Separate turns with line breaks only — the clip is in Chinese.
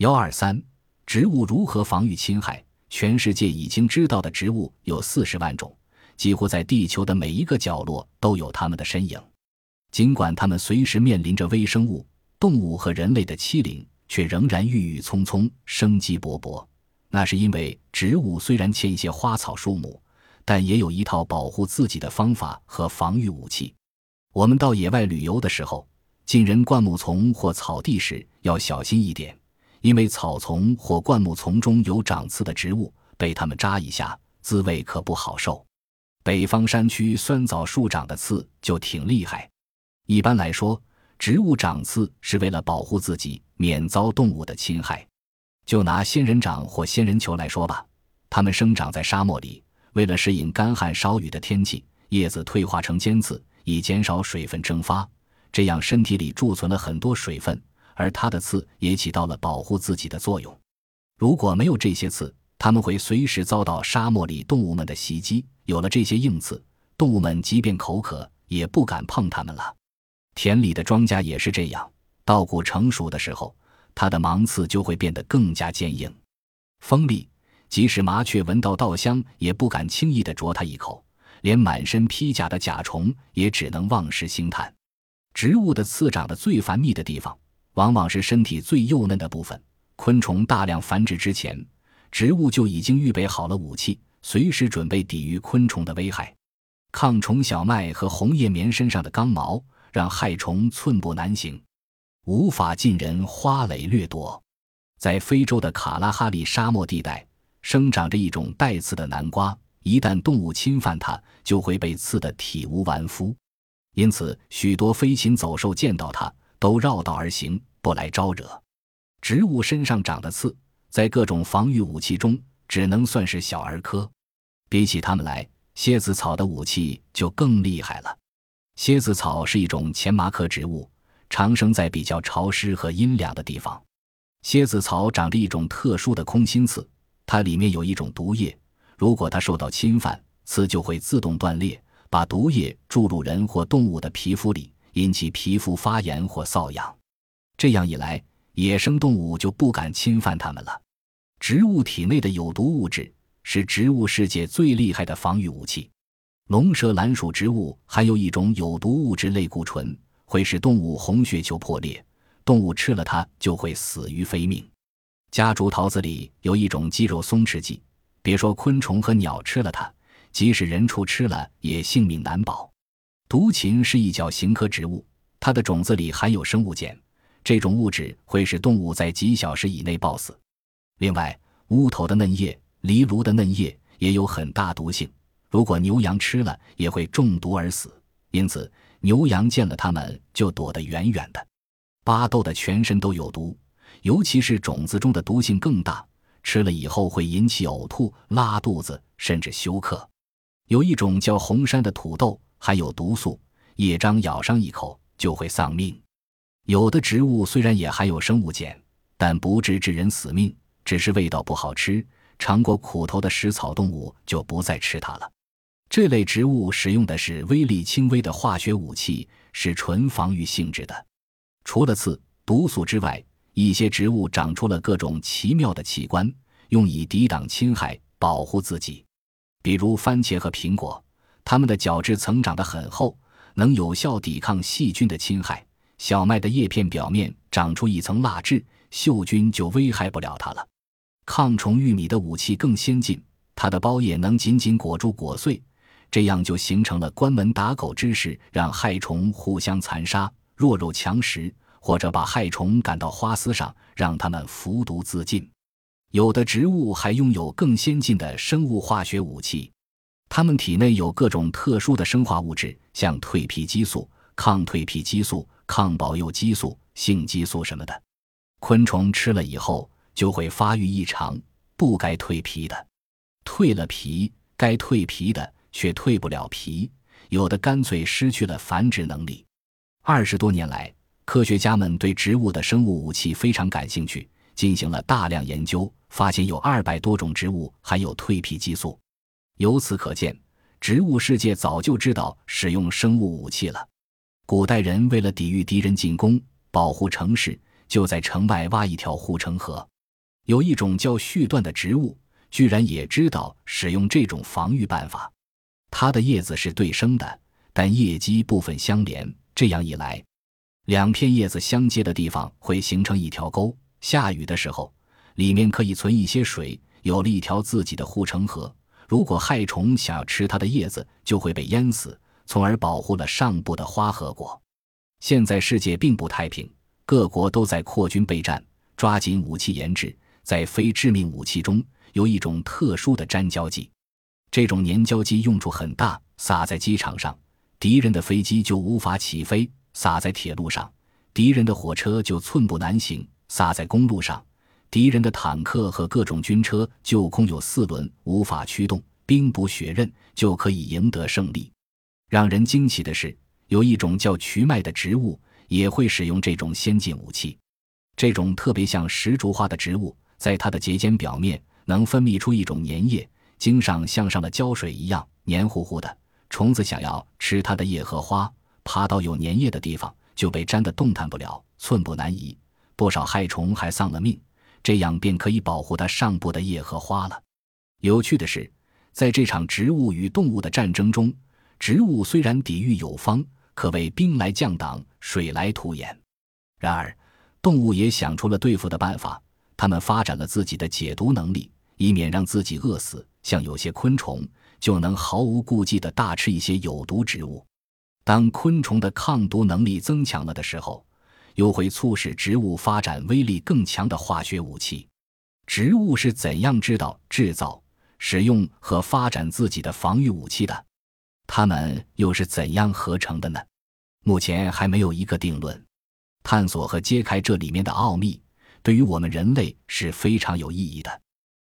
幺二三，植物如何防御侵害？全世界已经知道的植物有四十万种，几乎在地球的每一个角落都有它们的身影。尽管它们随时面临着微生物、动物和人类的欺凌，却仍然郁郁葱葱、生机勃勃。那是因为植物虽然欠一些花草树木，但也有一套保护自己的方法和防御武器。我们到野外旅游的时候，进人灌木丛或草地时要小心一点。因为草丛或灌木丛中有长刺的植物，被它们扎一下，滋味可不好受。北方山区酸枣树长的刺就挺厉害。一般来说，植物长刺是为了保护自己免遭动物的侵害。就拿仙人掌或仙人球来说吧，它们生长在沙漠里，为了适应干旱少雨的天气，叶子退化成尖刺，以减少水分蒸发，这样身体里贮存了很多水分。而它的刺也起到了保护自己的作用。如果没有这些刺，它们会随时遭到沙漠里动物们的袭击。有了这些硬刺，动物们即便口渴也不敢碰它们了。田里的庄稼也是这样，稻谷成熟的时候，它的芒刺就会变得更加坚硬。锋利，即使麻雀闻到稻香也不敢轻易地啄它一口，连满身披甲的甲虫也只能望时兴叹。植物的刺长得最繁密的地方。往往是身体最幼嫩的部分。昆虫大量繁殖之前，植物就已经预备好了武器，随时准备抵御昆虫的危害。抗虫小麦和红叶棉身上的刚毛，让害虫寸步难行，无法进人花蕾掠夺。在非洲的卡拉哈里沙漠地带，生长着一种带刺的南瓜，一旦动物侵犯它，就会被刺得体无完肤。因此，许多飞禽走兽见到它。都绕道而行，不来招惹。植物身上长的刺，在各种防御武器中只能算是小儿科。比起它们来，蝎子草的武器就更厉害了。蝎子草是一种前麻科植物，常生在比较潮湿和阴凉的地方。蝎子草长着一种特殊的空心刺，它里面有一种毒液，如果它受到侵犯，刺就会自动断裂，把毒液注入人或动物的皮肤里。引起皮肤发炎或瘙痒，这样一来，野生动物就不敢侵犯它们了。植物体内的有毒物质是植物世界最厉害的防御武器。龙舌兰属植物含有一种有毒物质类固醇，会使动物红血球破裂，动物吃了它就会死于非命。夹竹桃子里有一种肌肉松弛剂，别说昆虫和鸟吃了它，即使人畜吃了也性命难保。毒芹是一角形科植物，它的种子里含有生物碱，这种物质会使动物在几小时以内暴死。另外，乌头的嫩叶、藜芦的嫩叶也有很大毒性，如果牛羊吃了也会中毒而死。因此，牛羊见了它们就躲得远远的。巴豆的全身都有毒，尤其是种子中的毒性更大，吃了以后会引起呕吐、拉肚子，甚至休克。有一种叫红山的土豆。含有毒素，叶章咬上一口就会丧命。有的植物虽然也含有生物碱，但不致致人死命，只是味道不好吃。尝过苦头的食草动物就不再吃它了。这类植物使用的是威力轻微的化学武器，是纯防御性质的。除了刺、毒素之外，一些植物长出了各种奇妙的器官，用以抵挡侵害、保护自己。比如番茄和苹果。它们的角质层长得很厚，能有效抵抗细菌的侵害。小麦的叶片表面长出一层蜡质，锈菌就危害不了它了。抗虫玉米的武器更先进，它的包叶能紧紧裹住果穗，这样就形成了关门打狗之势，让害虫互相残杀，弱肉强食，或者把害虫赶到花丝上，让它们服毒自尽。有的植物还拥有更先进的生物化学武器。它们体内有各种特殊的生化物质，像蜕皮激素、抗蜕皮激素、抗保幼激素、性激素什么的。昆虫吃了以后就会发育异常，不该蜕皮的蜕了皮，该蜕皮的却蜕不了皮，有的干脆失去了繁殖能力。二十多年来，科学家们对植物的生物武器非常感兴趣，进行了大量研究，发现有二百多种植物含有蜕皮激素。由此可见，植物世界早就知道使用生物武器了。古代人为了抵御敌人进攻、保护城市，就在城外挖一条护城河。有一种叫续断的植物，居然也知道使用这种防御办法。它的叶子是对生的，但叶基部分相连。这样一来，两片叶子相接的地方会形成一条沟。下雨的时候，里面可以存一些水，有了一条自己的护城河。如果害虫想要吃它的叶子，就会被淹死，从而保护了上部的花和果。现在世界并不太平，各国都在扩军备战，抓紧武器研制。在非致命武器中有一种特殊的粘胶剂，这种粘胶剂用处很大，撒在机场上，敌人的飞机就无法起飞；撒在铁路上，敌人的火车就寸步难行；撒在公路上。敌人的坦克和各种军车就空有四轮，无法驱动，兵不血刃就可以赢得胜利。让人惊奇的是，有一种叫瞿麦的植物也会使用这种先进武器。这种特别像石竹花的植物，在它的节间表面能分泌出一种粘液，茎上像上了胶水一样黏糊糊的。虫子想要吃它的叶和花，爬到有粘液的地方就被粘得动弹不了，寸步难移。不少害虫还丧了命。这样便可以保护它上部的叶和花了。有趣的是，在这场植物与动物的战争中，植物虽然抵御有方，可谓兵来将挡，水来土掩。然而，动物也想出了对付的办法。它们发展了自己的解毒能力，以免让自己饿死。像有些昆虫，就能毫无顾忌地大吃一些有毒植物。当昆虫的抗毒能力增强了的时候，又会促使植物发展威力更强的化学武器。植物是怎样知道制造、使用和发展自己的防御武器的？它们又是怎样合成的呢？目前还没有一个定论。探索和揭开这里面的奥秘，对于我们人类是非常有意义的。